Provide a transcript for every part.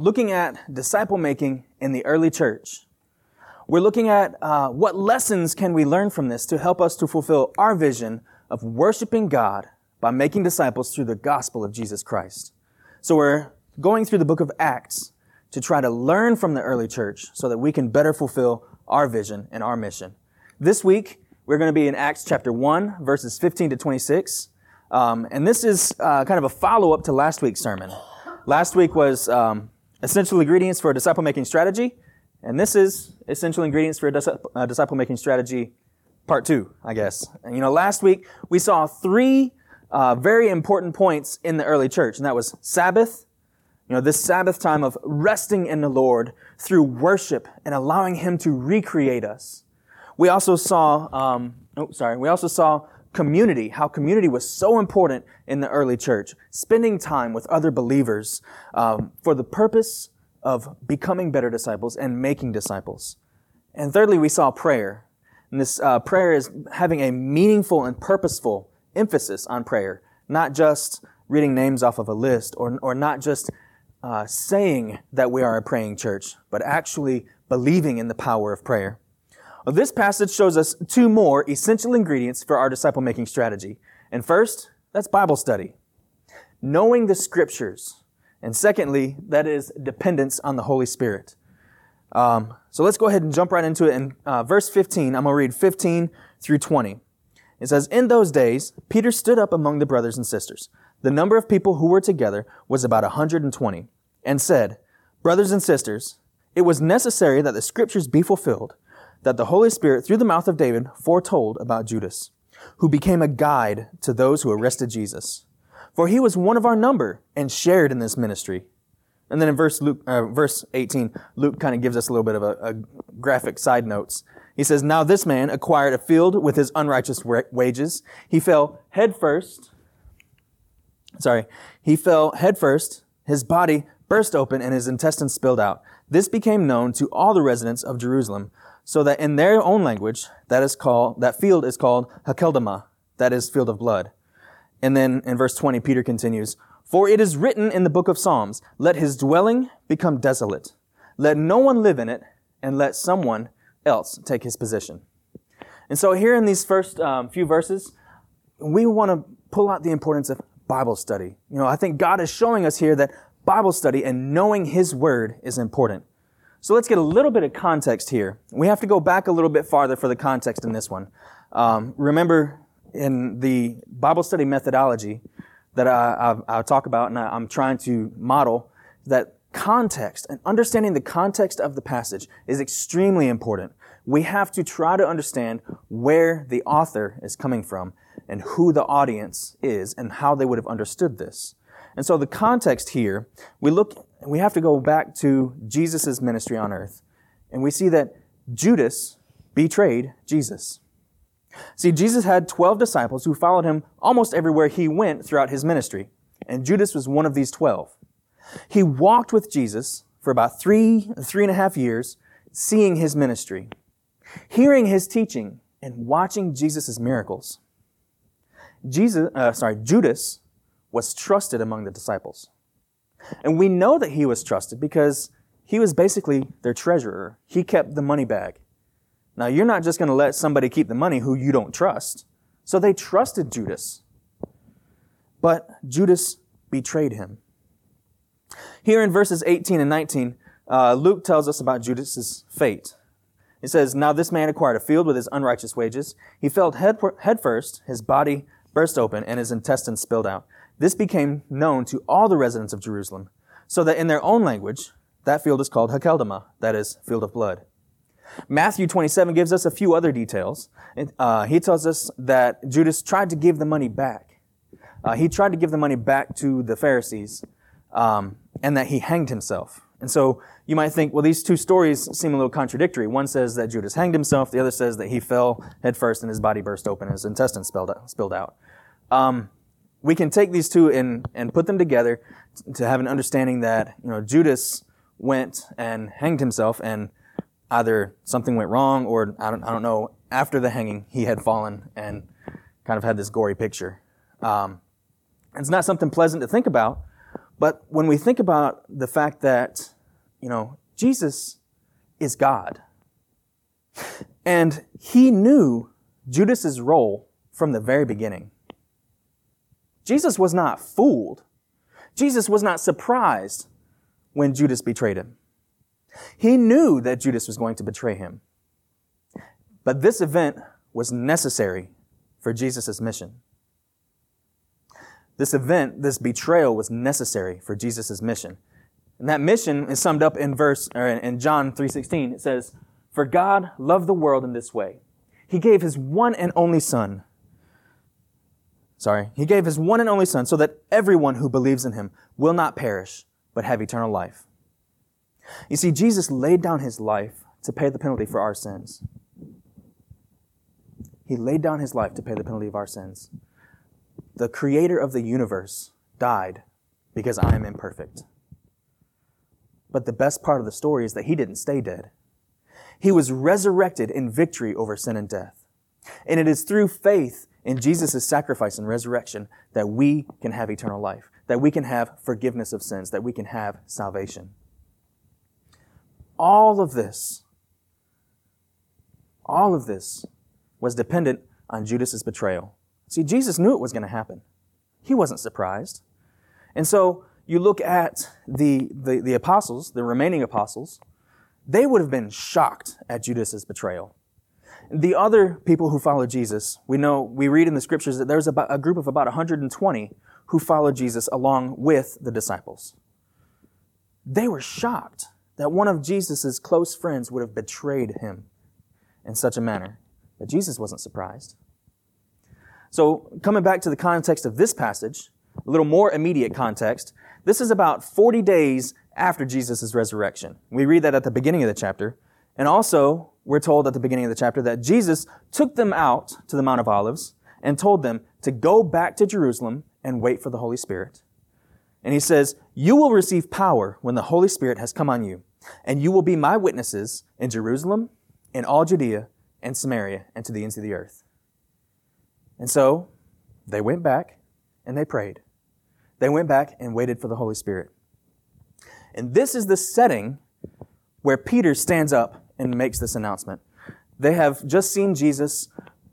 looking at disciple making in the early church. We're looking at uh, what lessons can we learn from this to help us to fulfill our vision of worshiping God by making disciples through the gospel of Jesus Christ. So we're going through the book of Acts to try to learn from the early church so that we can better fulfill our vision and our mission. This week, we're going to be in Acts chapter 1, verses 15 to 26. Um, and this is uh, kind of a follow up to last week's sermon. Last week was um, essential ingredients for a disciple making strategy. And this is essential ingredients for a disciple making strategy part two, I guess. And, you know, last week we saw three uh, very important points in the early church, and that was Sabbath, you know, this Sabbath time of resting in the Lord through worship and allowing Him to recreate us. We also saw, um, oh, sorry, we also saw community, how community was so important in the early church, spending time with other believers um, for the purpose of becoming better disciples and making disciples. And thirdly, we saw prayer. And this uh, prayer is having a meaningful and purposeful emphasis on prayer, not just reading names off of a list or, or not just uh, saying that we are a praying church, but actually believing in the power of prayer. Well, this passage shows us two more essential ingredients for our disciple making strategy. And first, that's Bible study. Knowing the scriptures. And secondly, that is dependence on the Holy Spirit. Um, so let's go ahead and jump right into it. In uh, verse 15, I'm going to read 15 through 20. It says, In those days, Peter stood up among the brothers and sisters. The number of people who were together was about 120, and said, Brothers and sisters, it was necessary that the scriptures be fulfilled, that the Holy Spirit, through the mouth of David, foretold about Judas, who became a guide to those who arrested Jesus. For he was one of our number and shared in this ministry. And then in verse Luke, uh, verse 18, Luke kind of gives us a little bit of a, a graphic side notes. He says, Now this man acquired a field with his unrighteous wages. He fell headfirst. Sorry. He fell headfirst. His body burst open and his intestines spilled out. This became known to all the residents of Jerusalem, so that in their own language, that is called, that field is called Hakeldama, that is field of blood. And then in verse 20, Peter continues, For it is written in the book of Psalms, let his dwelling become desolate. Let no one live in it, and let someone else take his position. And so here in these first um, few verses, we want to pull out the importance of Bible study. You know, I think God is showing us here that Bible study and knowing His Word is important. So let's get a little bit of context here. We have to go back a little bit farther for the context in this one. Um, remember, in the Bible study methodology that I, I, I talk about and I, I'm trying to model, that context and understanding the context of the passage is extremely important. We have to try to understand where the author is coming from and who the audience is and how they would have understood this. And so the context here, we look, we have to go back to Jesus' ministry on earth. And we see that Judas betrayed Jesus. See, Jesus had 12 disciples who followed him almost everywhere he went throughout his ministry. And Judas was one of these 12. He walked with Jesus for about three, three and a half years, seeing his ministry, hearing his teaching, and watching Jesus' miracles. Jesus, uh, sorry, Judas was trusted among the disciples. And we know that he was trusted because he was basically their treasurer. He kept the money bag. Now, you're not just going to let somebody keep the money who you don't trust. So they trusted Judas. But Judas betrayed him. Here in verses 18 and 19, uh, Luke tells us about Judas's fate. He says, Now this man acquired a field with his unrighteous wages. He fell head, head first, his body burst open, and his intestines spilled out. This became known to all the residents of Jerusalem, so that in their own language, that field is called Hakeldama, that is, field of blood. Matthew 27 gives us a few other details. Uh, he tells us that Judas tried to give the money back. Uh, he tried to give the money back to the Pharisees, um, and that he hanged himself. And so you might think, well, these two stories seem a little contradictory. One says that Judas hanged himself. The other says that he fell headfirst and his body burst open his intestines spilled out. Spilled out. Um, we can take these two and, and put them together to have an understanding that, you know, Judas went and hanged himself and either something went wrong or I don't, I don't know, after the hanging, he had fallen and kind of had this gory picture. Um, it's not something pleasant to think about, But when we think about the fact that, you know, Jesus is God, and he knew Judas's role from the very beginning. Jesus was not fooled. Jesus was not surprised when Judas betrayed him. He knew that Judas was going to betray him. But this event was necessary for Jesus' mission. This event, this betrayal was necessary for Jesus' mission. And that mission is summed up in verse, or in John 3.16. It says, For God loved the world in this way. He gave his one and only son. Sorry. He gave his one and only son so that everyone who believes in him will not perish, but have eternal life. You see, Jesus laid down his life to pay the penalty for our sins. He laid down his life to pay the penalty of our sins. The creator of the universe died because I am imperfect. But the best part of the story is that he didn't stay dead. He was resurrected in victory over sin and death. And it is through faith in Jesus' sacrifice and resurrection that we can have eternal life, that we can have forgiveness of sins, that we can have salvation. All of this, all of this was dependent on Judas's betrayal. See, Jesus knew it was going to happen. He wasn't surprised. And so you look at the, the, the apostles, the remaining apostles, they would have been shocked at Judas's betrayal. The other people who followed Jesus, we know, we read in the scriptures that there's about a group of about 120 who followed Jesus along with the disciples. They were shocked that one of Jesus' close friends would have betrayed him in such a manner. But Jesus wasn't surprised. So, coming back to the context of this passage, a little more immediate context, this is about 40 days after Jesus' resurrection. We read that at the beginning of the chapter. And also, we're told at the beginning of the chapter that Jesus took them out to the Mount of Olives and told them to go back to Jerusalem and wait for the Holy Spirit. And he says, You will receive power when the Holy Spirit has come on you, and you will be my witnesses in Jerusalem, in all Judea, and Samaria and to the ends of the earth. And so they went back and they prayed. They went back and waited for the Holy Spirit. And this is the setting where Peter stands up and makes this announcement. They have just seen Jesus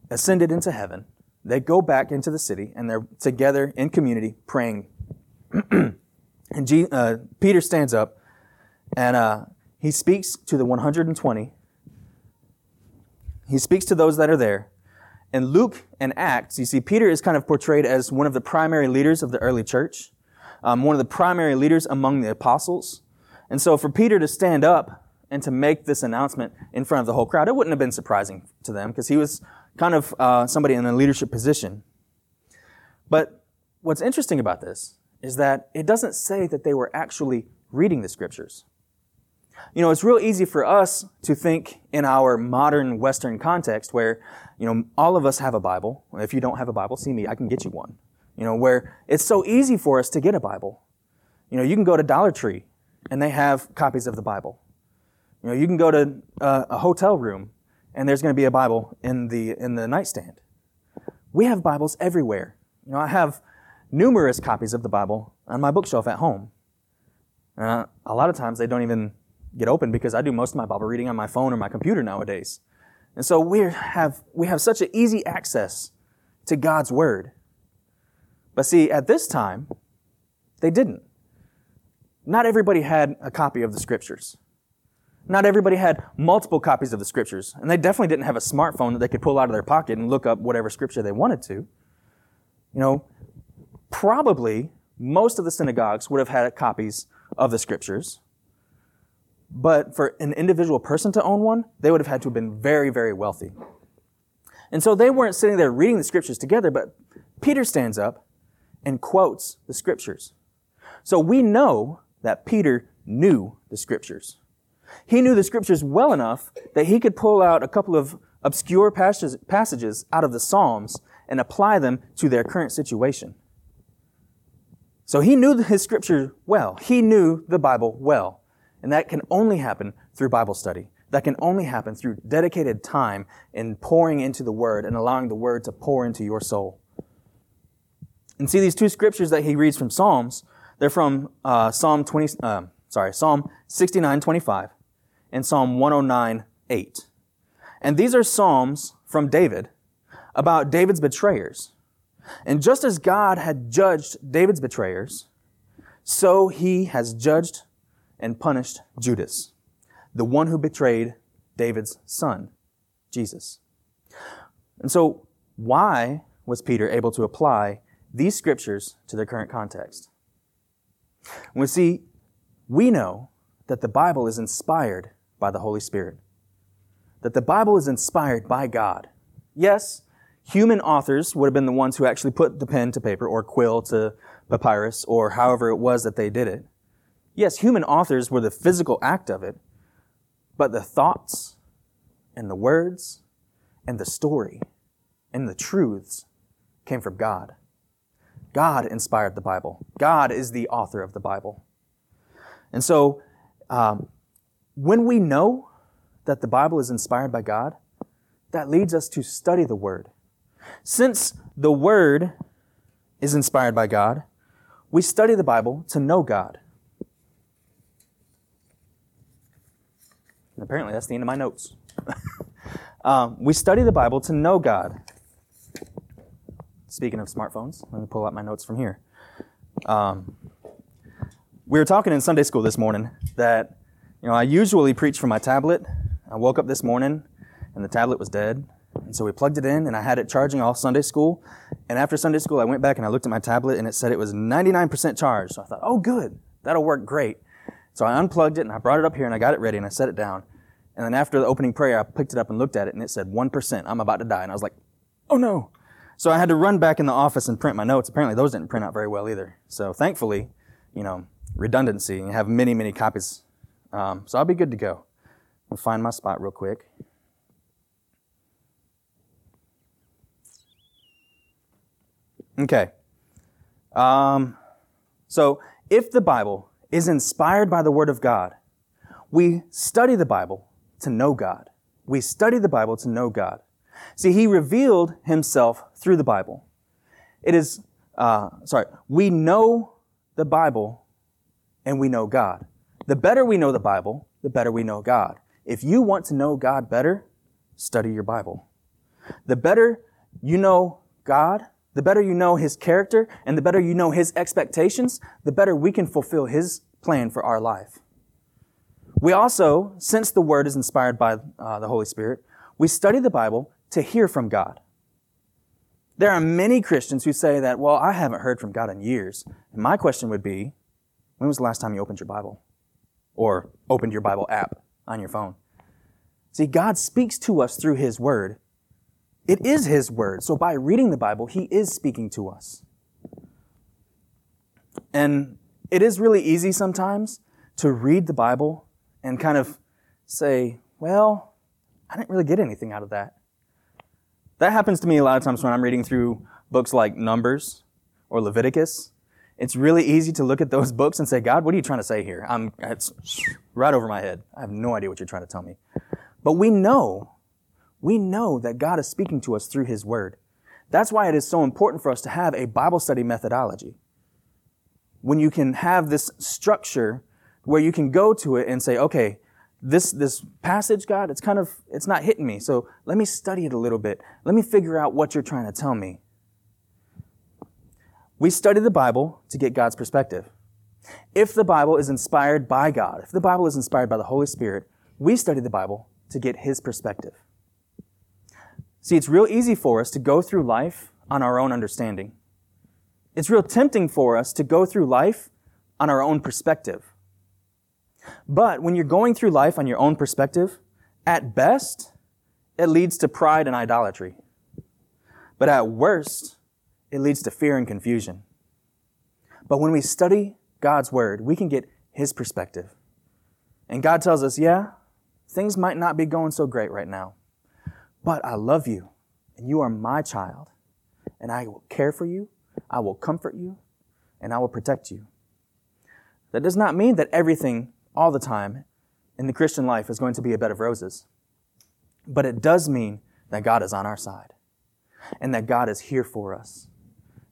ascended into heaven. They go back into the city and they're together in community praying. and G, uh, Peter stands up and uh, he speaks to the 120 he speaks to those that are there. In Luke and Acts, you see, Peter is kind of portrayed as one of the primary leaders of the early church, um, one of the primary leaders among the apostles. And so for Peter to stand up and to make this announcement in front of the whole crowd, it wouldn't have been surprising to them because he was kind of uh, somebody in a leadership position. But what's interesting about this is that it doesn't say that they were actually reading the scriptures. You know, it's real easy for us to think in our modern Western context where, you know, all of us have a Bible. If you don't have a Bible, see me, I can get you one. You know, where it's so easy for us to get a Bible. You know, you can go to Dollar Tree and they have copies of the Bible. You know, you can go to uh, a hotel room and there's going to be a Bible in the, in the nightstand. We have Bibles everywhere. You know, I have numerous copies of the Bible on my bookshelf at home. Uh, a lot of times they don't even get open because I do most of my Bible reading on my phone or my computer nowadays. And so we have, we have such an easy access to God's Word. But see, at this time, they didn't. Not everybody had a copy of the Scriptures. Not everybody had multiple copies of the Scriptures. And they definitely didn't have a smartphone that they could pull out of their pocket and look up whatever Scripture they wanted to. You know, probably most of the synagogues would have had copies of the Scriptures. But for an individual person to own one, they would have had to have been very, very wealthy. And so they weren't sitting there reading the scriptures together, but Peter stands up and quotes the scriptures. So we know that Peter knew the scriptures. He knew the scriptures well enough that he could pull out a couple of obscure passages out of the Psalms and apply them to their current situation. So he knew his scripture well. He knew the Bible well. And that can only happen through Bible study. That can only happen through dedicated time in pouring into the Word and allowing the Word to pour into your soul. And see, these two scriptures that he reads from Psalms, They're from uh, Psalm 20, uh, sorry, Psalm 69, 25 and Psalm 109, 8. And these are Psalms from David about David's betrayers. And just as God had judged David's betrayers, so he has judged and punished Judas, the one who betrayed David's son, Jesus. And so, why was Peter able to apply these scriptures to their current context? We see, we know that the Bible is inspired by the Holy Spirit. That the Bible is inspired by God. Yes, human authors would have been the ones who actually put the pen to paper or quill to papyrus or however it was that they did it. Yes, human authors were the physical act of it, but the thoughts and the words and the story and the truths came from God. God inspired the Bible. God is the author of the Bible. And so, um, when we know that the Bible is inspired by God, that leads us to study the Word. Since the Word is inspired by God, we study the Bible to know God. And apparently, that's the end of my notes. um, we study the Bible to know God. Speaking of smartphones, let me pull out my notes from here. Um, we were talking in Sunday school this morning that, you know, I usually preach from my tablet. I woke up this morning and the tablet was dead. And so we plugged it in and I had it charging all Sunday school. And after Sunday school, I went back and I looked at my tablet and it said it was 99% charged. So I thought, oh, good. That'll work great. So I unplugged it and I brought it up here and I got it ready and I set it down. And then after the opening prayer, I picked it up and looked at it and it said 1%. I'm about to die. And I was like, oh no. So I had to run back in the office and print my notes. Apparently those didn't print out very well either. So thankfully, you know, redundancy and have many, many copies. Um, so I'll be good to go. I'll find my spot real quick. Okay. Um, so if the Bible is inspired by the Word of God, we study the Bible to know God. We study the Bible to know God. See, He revealed Himself through the Bible. It is, uh, sorry, we know the Bible and we know God. The better we know the Bible, the better we know God. If you want to know God better, study your Bible. The better you know God, the better you know His character, and the better you know His expectations, the better we can fulfill His plan for our life. We also, since the Word is inspired by uh, the Holy Spirit, we study the Bible to hear from God. There are many Christians who say that, well, I haven't heard from God in years. And my question would be, when was the last time you opened your Bible? Or opened your Bible app on your phone? See, God speaks to us through His Word. It is His Word. So by reading the Bible, He is speaking to us. And it is really easy sometimes to read the Bible and kind of say, well, I didn't really get anything out of that. That happens to me a lot of times when I'm reading through books like Numbers or Leviticus. It's really easy to look at those books and say, God, what are you trying to say here? I'm, it's right over my head. I have no idea what you're trying to tell me. But we know, we know that God is speaking to us through His Word. That's why it is so important for us to have a Bible study methodology. When you can have this structure where you can go to it and say, okay, this, this passage, God, it's kind of, it's not hitting me. So let me study it a little bit. Let me figure out what you're trying to tell me. We study the Bible to get God's perspective. If the Bible is inspired by God, if the Bible is inspired by the Holy Spirit, we study the Bible to get His perspective. See, it's real easy for us to go through life on our own understanding. It's real tempting for us to go through life on our own perspective. But when you're going through life on your own perspective, at best, it leads to pride and idolatry. But at worst, it leads to fear and confusion. But when we study God's Word, we can get His perspective. And God tells us, yeah, things might not be going so great right now, but I love you, and you are my child, and I will care for you, I will comfort you, and I will protect you. That does not mean that everything all the time in the Christian life is going to be a bed of roses. But it does mean that God is on our side and that God is here for us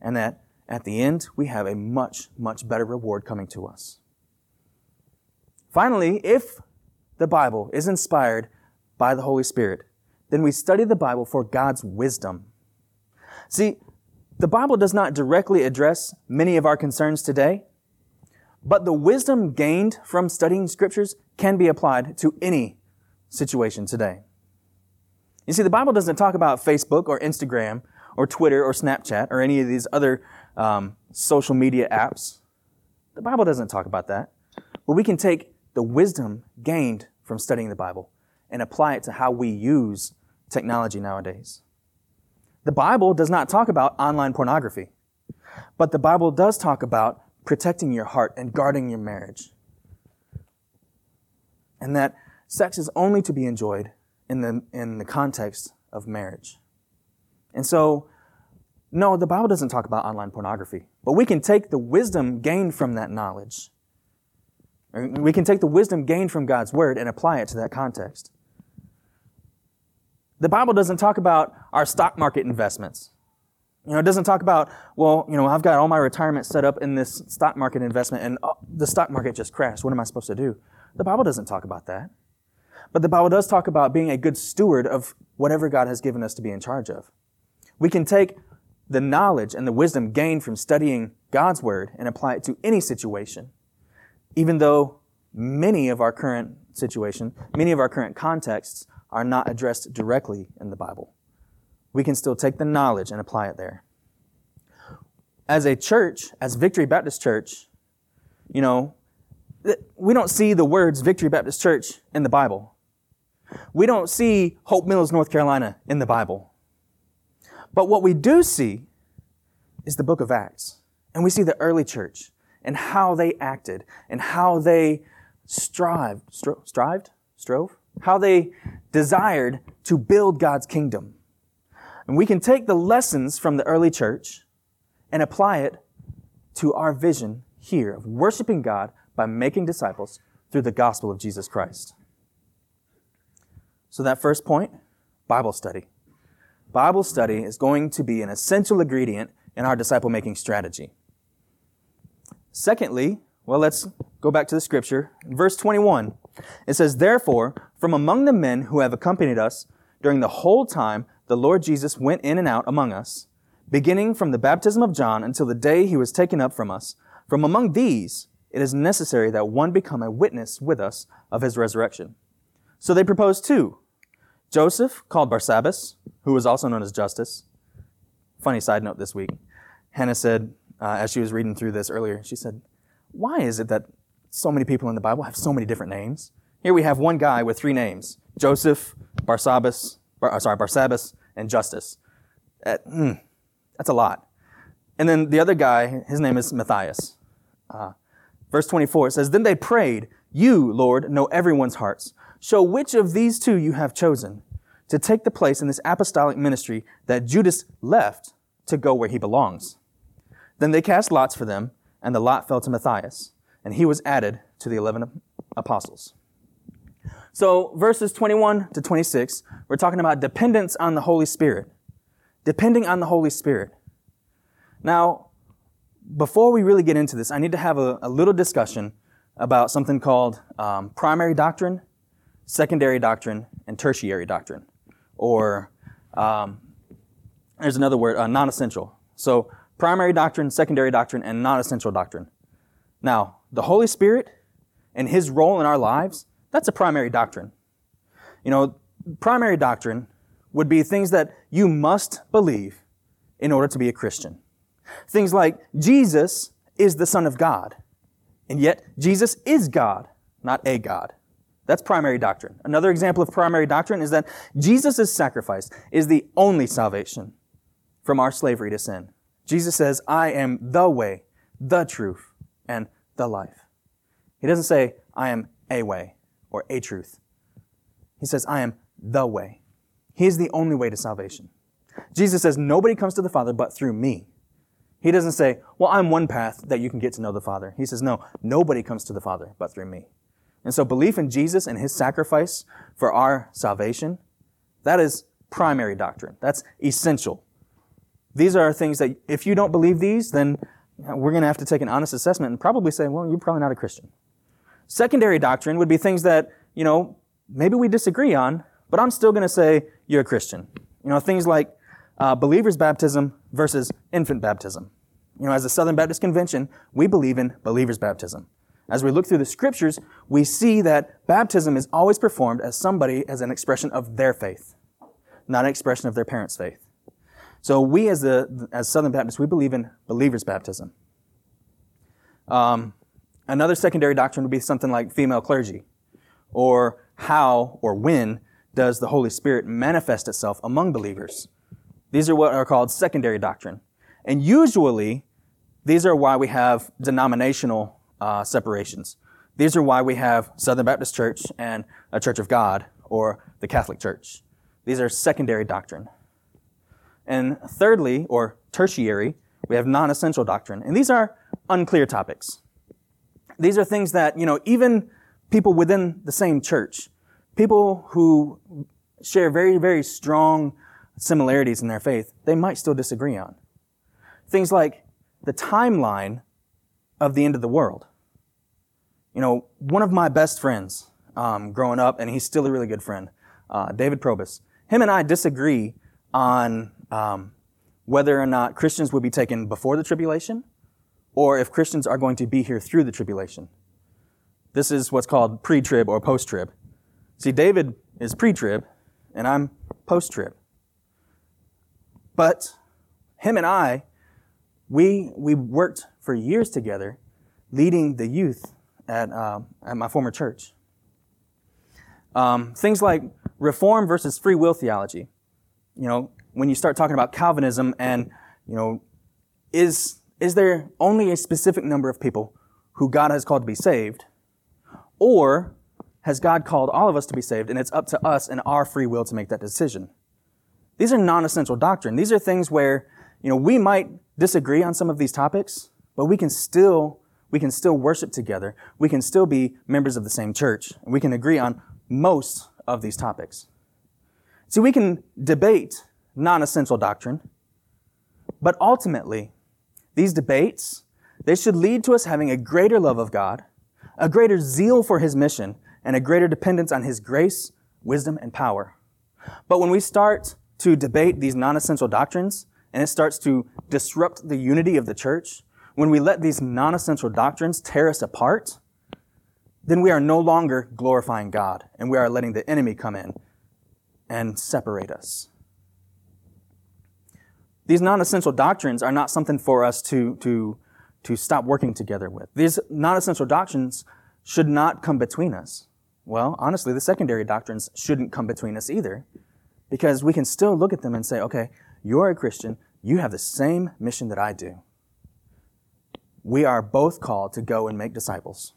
and that at the end, we have a much, much better reward coming to us. Finally, if the Bible is inspired by the Holy Spirit, then we study the Bible for God's wisdom. See, the Bible does not directly address many of our concerns today, but the wisdom gained from studying scriptures can be applied to any situation today. You see, the Bible doesn't talk about Facebook or Instagram or Twitter or Snapchat or any of these other um, social media apps. The Bible doesn't talk about that. But we can take the wisdom gained from studying the Bible and apply it to how we use technology nowadays. The Bible does not talk about online pornography, but the Bible does talk about protecting your heart and guarding your marriage. And that sex is only to be enjoyed in the, in the context of marriage. And so, no, the Bible doesn't talk about online pornography, but we can take the wisdom gained from that knowledge. We can take the wisdom gained from God's Word and apply it to that context. The Bible doesn't talk about our stock market investments. You know, it doesn't talk about, well, you know, I've got all my retirement set up in this stock market investment and oh, the stock market just crashed. What am I supposed to do? The Bible doesn't talk about that. But the Bible does talk about being a good steward of whatever God has given us to be in charge of. We can take the knowledge and the wisdom gained from studying God's Word and apply it to any situation, even though many of our current situation, many of our current contexts are not addressed directly in the Bible. We can still take the knowledge and apply it there. As a church, as Victory Baptist Church, you know, we don't see the words Victory Baptist Church in the Bible. We don't see Hope Mills, North Carolina in the Bible. But what we do see is the book of Acts. And we see the early church and how they acted and how they strived, stro- strived, strove, how they desired to build God's kingdom. And we can take the lessons from the early church and apply it to our vision here of worshiping God by making disciples through the gospel of Jesus Christ. So, that first point Bible study. Bible study is going to be an essential ingredient in our disciple making strategy. Secondly, well, let's go back to the scripture. In verse 21, it says, Therefore, from among the men who have accompanied us during the whole time the Lord Jesus went in and out among us, beginning from the baptism of John until the day he was taken up from us, from among these it is necessary that one become a witness with us of his resurrection. So they proposed two Joseph, called Barsabbas, who was also known as Justus. Funny side note this week. Hannah said, uh, as she was reading through this earlier, she said, Why is it that so many people in the Bible have so many different names? Here we have one guy with three names Joseph, Barsabbas, Bar, uh, sorry, Barsabbas, and Justus. Uh, mm, that's a lot. And then the other guy, his name is Matthias. Uh, verse 24, it says, Then they prayed, You, Lord, know everyone's hearts. Show which of these two you have chosen to take the place in this apostolic ministry that Judas left to go where he belongs. Then they cast lots for them, and the lot fell to Matthias, and he was added to the eleven apostles. So, verses 21 to 26, we're talking about dependence on the Holy Spirit. Depending on the Holy Spirit. Now, before we really get into this, I need to have a, a little discussion about something called um, primary doctrine, secondary doctrine, and tertiary doctrine or um, there's another word, uh, non essential. So, primary doctrine, secondary doctrine, and non essential doctrine. Now, the Holy Spirit and His role in our lives, that's a primary doctrine. You know, primary doctrine would be things that you must believe in order to be a Christian. Things like Jesus is the Son of God, and yet Jesus is God, not a God. That's primary doctrine. Another example of primary doctrine is that Jesus' sacrifice is the only salvation from our slavery to sin. Jesus says, I am the way, the truth, and the life. He doesn't say, I am a way or a truth. He says, I am the way. He is the only way to salvation. Jesus says, nobody comes to the Father but through me. He doesn't say, well, I'm one path that you can get to know the Father. He says, no, nobody comes to the Father but through me. And so belief in Jesus and his sacrifice for our salvation, that is primary doctrine. That's essential. these are things that if you don't believe these, then we're going to have to take an honest assessment and probably say, well, you're probably not a Christian. Secondary doctrine would be things that, you know, maybe we disagree on, but I'm still going to say you're a Christian. You know, things like uh, believer's baptism versus infant baptism. You know, as a Southern Baptist Convention, we believe in believer's baptism. As we look through the scriptures, we see that baptism is always performed as somebody as an expression of their faith, not an expression of their parents' faith. So we as the as Southern Baptists, we believe in believer's baptism. Um, another secondary doctrine would be something like female clergy, or how or when does the Holy Spirit manifest itself among believers. These are what are called secondary doctrine. And usually, these are why we have denominational uh, separations. These are why we have Southern Baptist Church and a Church of God or the Catholic Church. These are secondary doctrine. And thirdly, or tertiary, we have non essential doctrine. And these are unclear topics. These are things that, you know, even people within the same church, people who share very, very strong similarities in their faith, they might still disagree on. Things like the timeline of the end of the world. You know, one of my best friends um, growing up, and he's still a really good friend, uh, David Probus. Him and I disagree on um, whether or not Christians would be taken before the tribulation, or if Christians are going to be here through the tribulation. This is what's called pre-trib or post-trib. See, David is pre-trib, and I'm post-trib. But him and I we, we worked for years together leading the youth at, uh, at my former church. Um, things like reform versus free will theology. You know, when you start talking about Calvinism and, you know, is, is there only a specific number of people who God has called to be saved? Or has God called all of us to be saved and it's up to us and our free will to make that decision? These are non-essential doctrine. These are things where, you know, we might disagree on some of these topics, but we can still we can still worship together. We can still be members of the same church. And we can agree on most of these topics. See, we can debate non-essential doctrine, but ultimately, these debates, they should lead to us having a greater love of God, a greater zeal for His mission, and a greater dependence on His grace, wisdom, and power. But when we start to debate these non-essential doctrines, and it starts to disrupt the unity of the church, when we let these non-essential doctrines tear us apart, then we are no longer glorifying God and we are letting the enemy come in and separate us. These non-essential doctrines are not something for us to, to, to stop working together with. These non-essential doctrines should not come between us. Well, honestly, the secondary doctrines shouldn't come between us either because we can still look at them and say, okay, you're a Christian. You have the same mission that I do. We are both called to go and make disciples.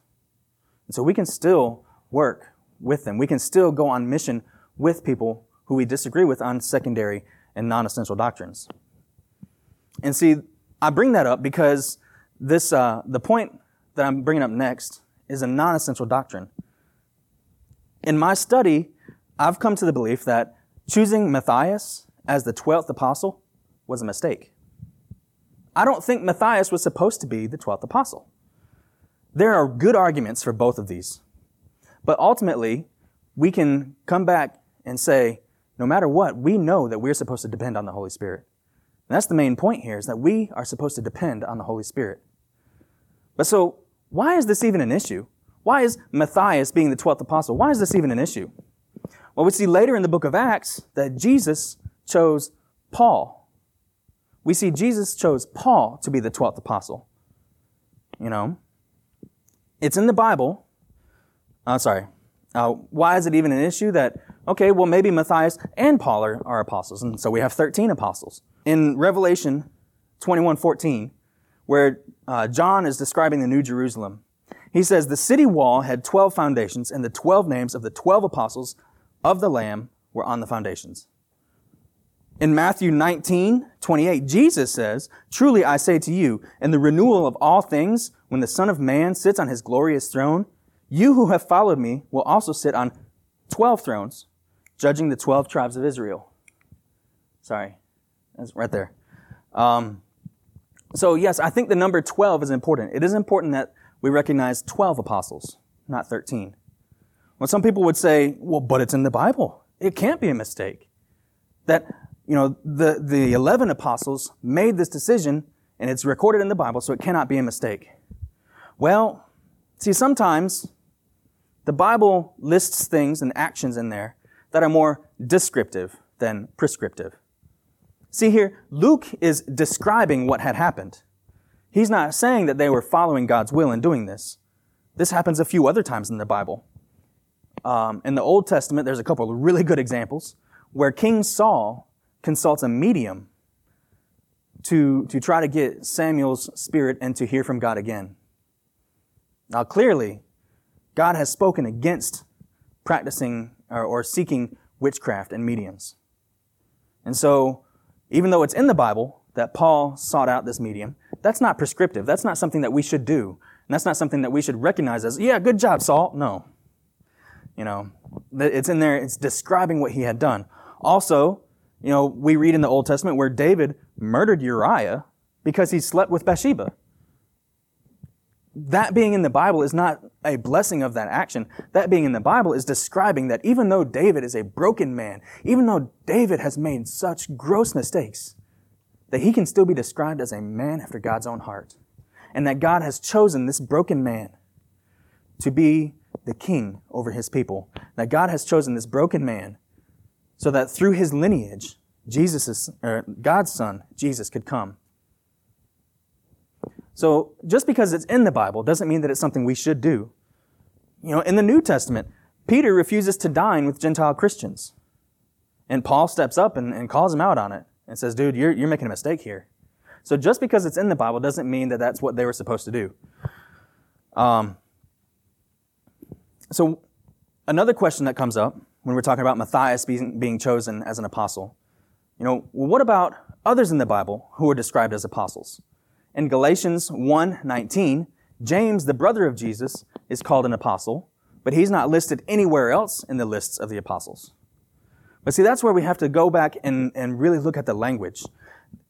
And so we can still work with them. We can still go on mission with people who we disagree with on secondary and non-essential doctrines. And see, I bring that up because this, uh, the point that I'm bringing up next is a non-essential doctrine. In my study, I've come to the belief that choosing Matthias as the 12th apostle was a mistake. I don't think Matthias was supposed to be the 12th apostle. There are good arguments for both of these. But ultimately, we can come back and say, no matter what, we know that we're supposed to depend on the Holy Spirit. And that's the main point here, is that we are supposed to depend on the Holy Spirit. But so, why is this even an issue? Why is Matthias being the 12th apostle? Why is this even an issue? Well, we see later in the book of Acts that Jesus chose Paul. We see Jesus chose Paul to be the 12th apostle. You know, it's in the Bible. Uh, sorry. Uh, why is it even an issue that, okay, well, maybe Matthias and Paul are, are apostles, and so we have 13 apostles. In Revelation 21 14, where uh, John is describing the New Jerusalem, he says, The city wall had 12 foundations, and the 12 names of the 12 apostles of the Lamb were on the foundations. In Matthew 19, 28, Jesus says, Truly I say to you, in the renewal of all things, when the Son of Man sits on his glorious throne, you who have followed me will also sit on 12 thrones, judging the 12 tribes of Israel. Sorry, that's right there. Um, so, yes, I think the number 12 is important. It is important that we recognize 12 apostles, not 13. Well, some people would say, well, but it's in the Bible. It can't be a mistake. That, you know, the, the 11 apostles made this decision and it's recorded in the Bible, so it cannot be a mistake. Well, see, sometimes the Bible lists things and actions in there that are more descriptive than prescriptive. See here, Luke is describing what had happened. He's not saying that they were following God's will in doing this. This happens a few other times in the Bible. Um, in the Old Testament, there's a couple of really good examples where King Saul consults a medium to, to try to get Samuel's spirit and to hear from God again. Now, clearly, God has spoken against practicing or, or seeking witchcraft and mediums. And so, even though it's in the Bible that Paul sought out this medium, that's not prescriptive. That's not something that we should do. And that's not something that we should recognize as, yeah, good job, Saul. No. You know, it's in there, it's describing what he had done. Also, you know, we read in the Old Testament where David murdered Uriah because he slept with Bathsheba. That being in the Bible is not a blessing of that action. That being in the Bible is describing that even though David is a broken man, even though David has made such gross mistakes, that he can still be described as a man after God's own heart. And that God has chosen this broken man to be the king over his people. That God has chosen this broken man so that through his lineage, Jesus, or God's son, Jesus, could come. So just because it's in the Bible doesn't mean that it's something we should do. You know, in the New Testament, Peter refuses to dine with Gentile Christians. And Paul steps up and, and calls him out on it and says, dude, you're, you're making a mistake here. So just because it's in the Bible doesn't mean that that's what they were supposed to do. Um, so another question that comes up when we're talking about Matthias being, being chosen as an apostle, you know, well, what about others in the Bible who are described as apostles? In Galatians 1:19, James, the brother of Jesus, is called an apostle, but he's not listed anywhere else in the lists of the apostles. But see, that's where we have to go back and, and really look at the language.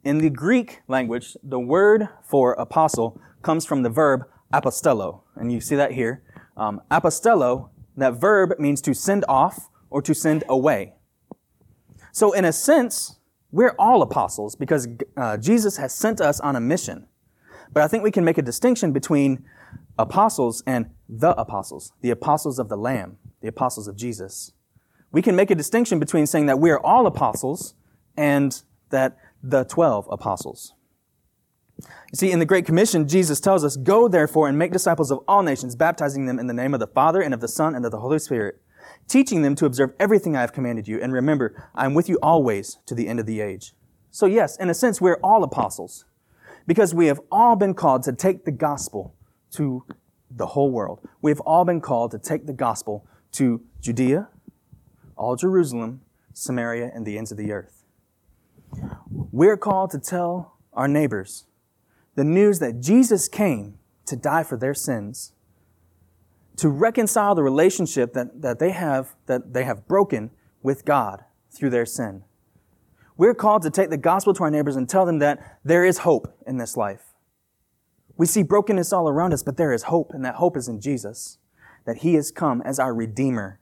In the Greek language, the word for apostle comes from the verb apostello, and you see that here. Um, apostello, that verb means to send off or to send away. So, in a sense, we're all apostles because uh, Jesus has sent us on a mission. But I think we can make a distinction between apostles and the apostles, the apostles of the Lamb, the apostles of Jesus. We can make a distinction between saying that we are all apostles and that the 12 apostles. You see, in the Great Commission, Jesus tells us, Go therefore and make disciples of all nations, baptizing them in the name of the Father and of the Son and of the Holy Spirit, teaching them to observe everything I have commanded you. And remember, I am with you always to the end of the age. So yes, in a sense, we're all apostles because we have all been called to take the gospel to the whole world. We've all been called to take the gospel to Judea, all Jerusalem, Samaria, and the ends of the earth. We're called to tell our neighbors the news that Jesus came to die for their sins, to reconcile the relationship that, that they have, that they have broken with God through their sin. We're called to take the gospel to our neighbors and tell them that there is hope in this life. We see brokenness all around us, but there is hope, and that hope is in Jesus, that He has come as our Redeemer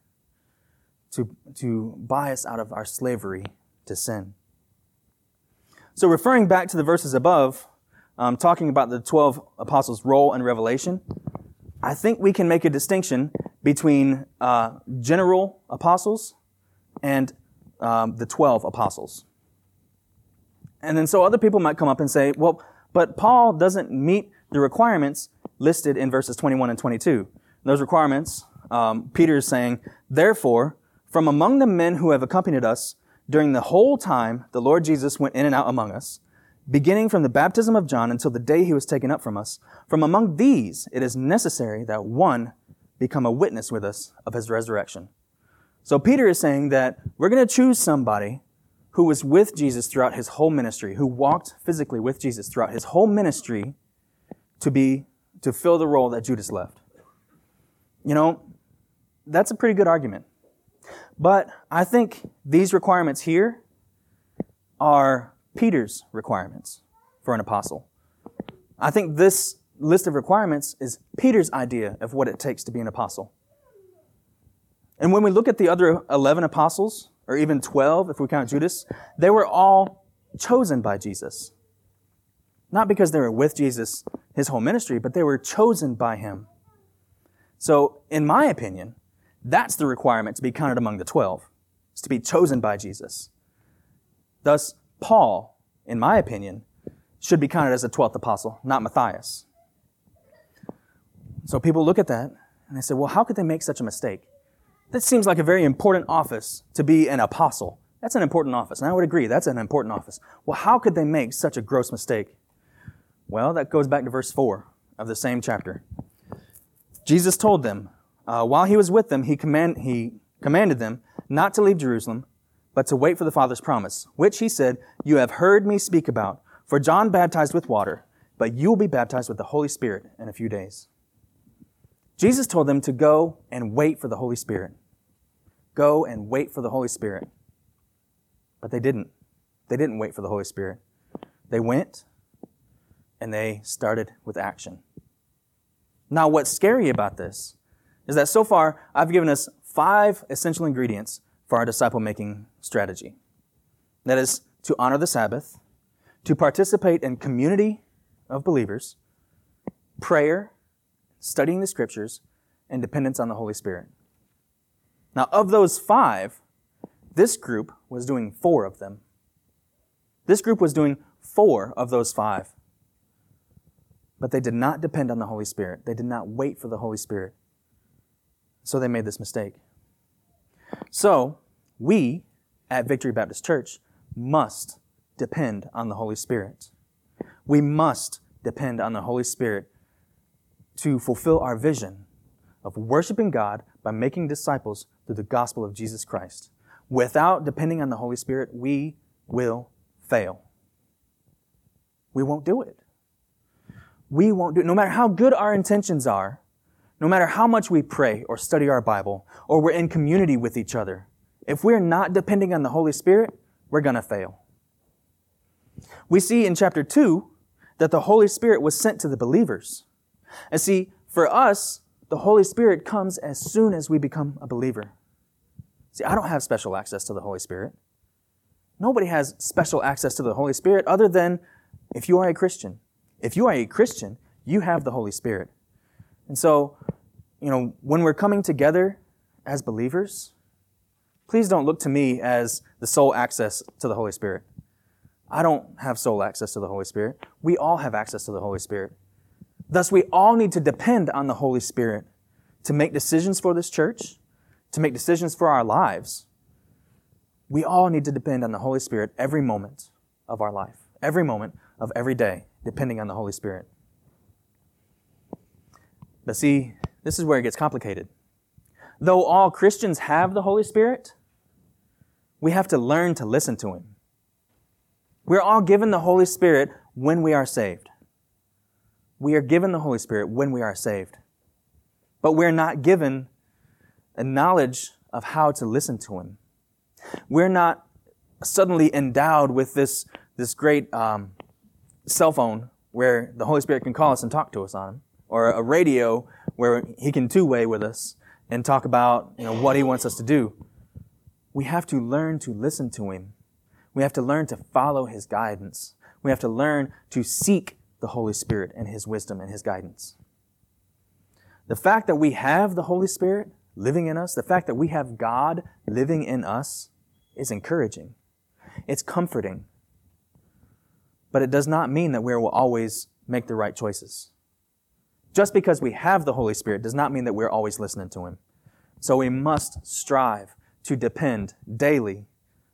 to, to buy us out of our slavery to sin. So, referring back to the verses above, um, talking about the 12 apostles' role in Revelation, I think we can make a distinction between uh, general apostles and um, the 12 apostles. And then so other people might come up and say, well, but Paul doesn't meet the requirements listed in verses 21 and 22. Those requirements, um, Peter is saying, therefore, from among the men who have accompanied us during the whole time the Lord Jesus went in and out among us, beginning from the baptism of John until the day he was taken up from us. From among these, it is necessary that one become a witness with us of his resurrection. So Peter is saying that we're going to choose somebody who was with Jesus throughout his whole ministry, who walked physically with Jesus throughout his whole ministry to be, to fill the role that Judas left. You know, that's a pretty good argument. But I think these requirements here are Peter's requirements. for an apostle. I think this list of requirements is Peter's idea of what it takes to be an apostle. And when we look at the other 11 apostles, or even 12 if we count Judas, they were all chosen by Jesus. Not because they were with Jesus his whole ministry, but they were chosen by him. So, in my opinion, that's the requirement to be counted among the 12, is to be chosen by Jesus. Thus, Paul, in my opinion, should be counted as a 12th apostle, not Matthias. So people look at that and they say, well, how could they make such a mistake? That seems like a very important office to be an apostle. That's an important office. And I would agree, that's an important office. Well, how could they make such a gross mistake? Well, that goes back to verse 4 of the same chapter. Jesus told them, uh, while he was with them, he, command, he commanded them not to leave Jerusalem, but to wait for the Father's promise, which he said, You have heard me speak about. For John baptized with water, but you will be baptized with the Holy Spirit in a few days. Jesus told them to go and wait for the Holy Spirit. Go and wait for the Holy Spirit. But they didn't. They didn't wait for the Holy Spirit. They went and they started with action. Now, what's scary about this is that so far I've given us five essential ingredients for our disciple making strategy. That is to honor the Sabbath, to participate in community of believers, prayer, studying the scriptures, and dependence on the Holy Spirit. Now, of those five, this group was doing four of them. This group was doing four of those five. But they did not depend on the Holy Spirit. They did not wait for the Holy Spirit. So they made this mistake. So, we at Victory Baptist Church must depend on the Holy Spirit. We must depend on the Holy Spirit to fulfill our vision of worshiping God by making disciples through the gospel of Jesus Christ. Without depending on the Holy Spirit, we will fail. We won't do it. We won't do it. No matter how good our intentions are, no matter how much we pray or study our Bible, or we're in community with each other, if we're not depending on the Holy Spirit, we're going to fail. We see in chapter 2 that the Holy Spirit was sent to the believers. And see, for us, the Holy Spirit comes as soon as we become a believer. See, I don't have special access to the Holy Spirit. Nobody has special access to the Holy Spirit other than if you are a Christian. If you are a Christian, you have the Holy Spirit. And so, you know, when we're coming together as believers, please don't look to me as the sole access to the Holy Spirit. I don't have sole access to the Holy Spirit. We all have access to the Holy Spirit. Thus, we all need to depend on the Holy Spirit to make decisions for this church, to make decisions for our lives. We all need to depend on the Holy Spirit every moment of our life, every moment of every day, depending on the Holy Spirit. But see, this is where it gets complicated. Though all Christians have the Holy Spirit, we have to learn to listen to Him. We're all given the Holy Spirit when we are saved. We are given the Holy Spirit when we are saved. But we're not given a knowledge of how to listen to Him. We're not suddenly endowed with this, this great um, cell phone where the Holy Spirit can call us and talk to us on Him, or a radio where He can two-way with us and talk about you know, what He wants us to do. We have to learn to listen to Him we have to learn to follow His guidance. We have to learn to seek the Holy Spirit and His wisdom and His guidance. The fact that we have the Holy Spirit living in us, the fact that we have God living in us, is encouraging. It's comforting. But it does not mean that we will always make the right choices. Just because we have the Holy Spirit does not mean that we're always listening to Him. So we must strive to depend daily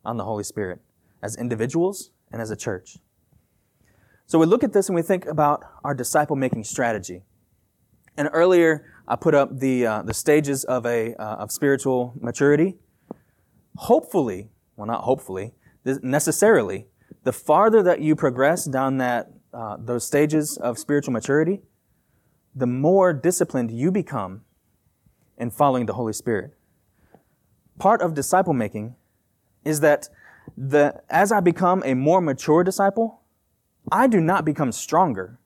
on the Holy Spirit as individuals and as a church. So we look at this and we think about our disciple making strategy. And earlier, I put up the, uh, the stages of, a, uh, of spiritual maturity. Hopefully, well, not hopefully, necessarily, the farther that you progress down that, uh, those stages of spiritual maturity, the more disciplined you become in following the Holy Spirit. Part of disciple making is that the, as I become a more mature disciple, I do not become stronger,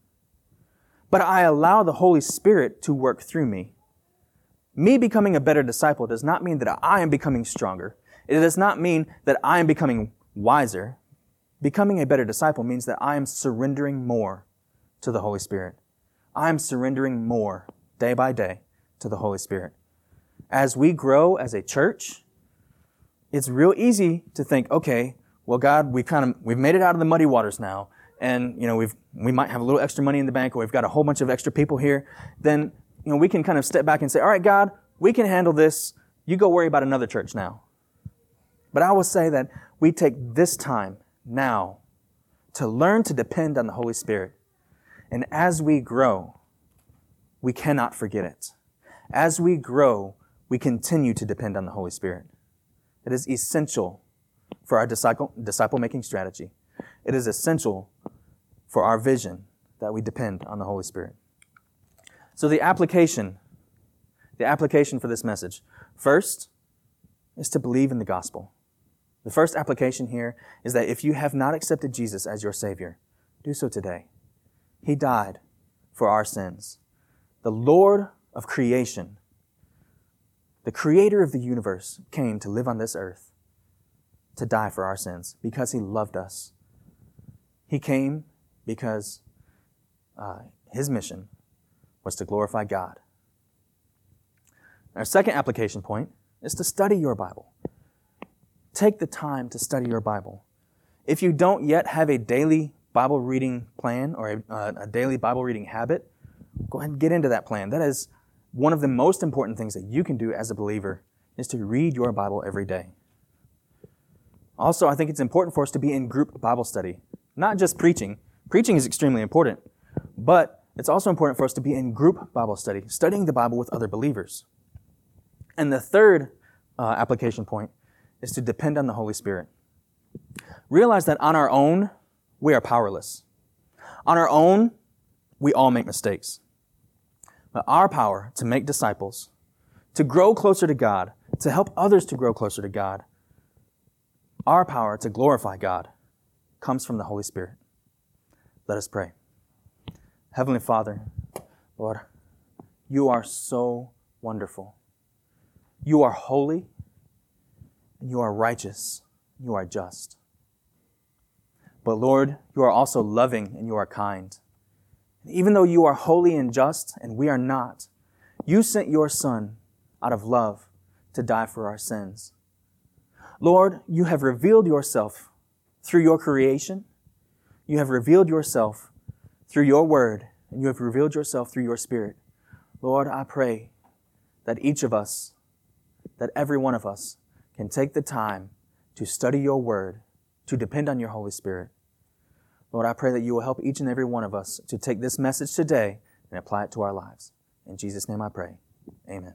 but I allow the Holy Spirit to work through me. Me becoming a better disciple does not mean that I am becoming stronger. It does not mean that I am becoming wiser. Becoming a better disciple means that I am surrendering more to the Holy Spirit. I am surrendering more day by day to the Holy Spirit. As we grow as a church, it's real easy to think, okay, well, God, we kind of, we've made it out of the muddy waters now. And, you know, we've, we might have a little extra money in the bank or we've got a whole bunch of extra people here. Then, you know, we can kind of step back and say, all right, God, we can handle this. You go worry about another church now. But I will say that we take this time now to learn to depend on the Holy Spirit. And as we grow, we cannot forget it. As we grow, we continue to depend on the Holy Spirit. It is essential for our disciple, disciple making strategy. It is essential for our vision that we depend on the Holy Spirit. So the application, the application for this message, first is to believe in the gospel. The first application here is that if you have not accepted Jesus as your Savior, do so today. He died for our sins. The Lord of creation, the Creator of the universe, came to live on this earth to die for our sins because He loved us. He came because uh, His mission was to glorify God. Our second application point is to study your Bible. Take the time to study your Bible. If you don't yet have a daily Bible reading plan or a, uh, a daily Bible reading habit, go ahead and get into that plan. That is one of the most important things that you can do as a believer is to read your Bible every day. Also, I think it's important for us to be in group Bible study, not just preaching. Preaching is extremely important, but it's also important for us to be in group Bible study, studying the Bible with other believers. And the third uh, application point is to depend on the Holy Spirit. Realize that on our own, we are powerless. On our own, we all make mistakes. But our power to make disciples, to grow closer to God, to help others to grow closer to God, our power to glorify God comes from the Holy Spirit. Let us pray. Heavenly Father, Lord, you are so wonderful. You are holy, and you are righteous, you are just. But Lord, you are also loving and you are kind. even though you are holy and just, and we are not, you sent your Son out of love to die for our sins. Lord, you have revealed yourself through your creation. You have revealed yourself through your word, and you have revealed yourself through your spirit. Lord, I pray that each of us, that every one of us, can take the time to study your word, to depend on your Holy Spirit. Lord, I pray that you will help each and every one of us to take this message today and apply it to our lives. In Jesus' name I pray. Amen.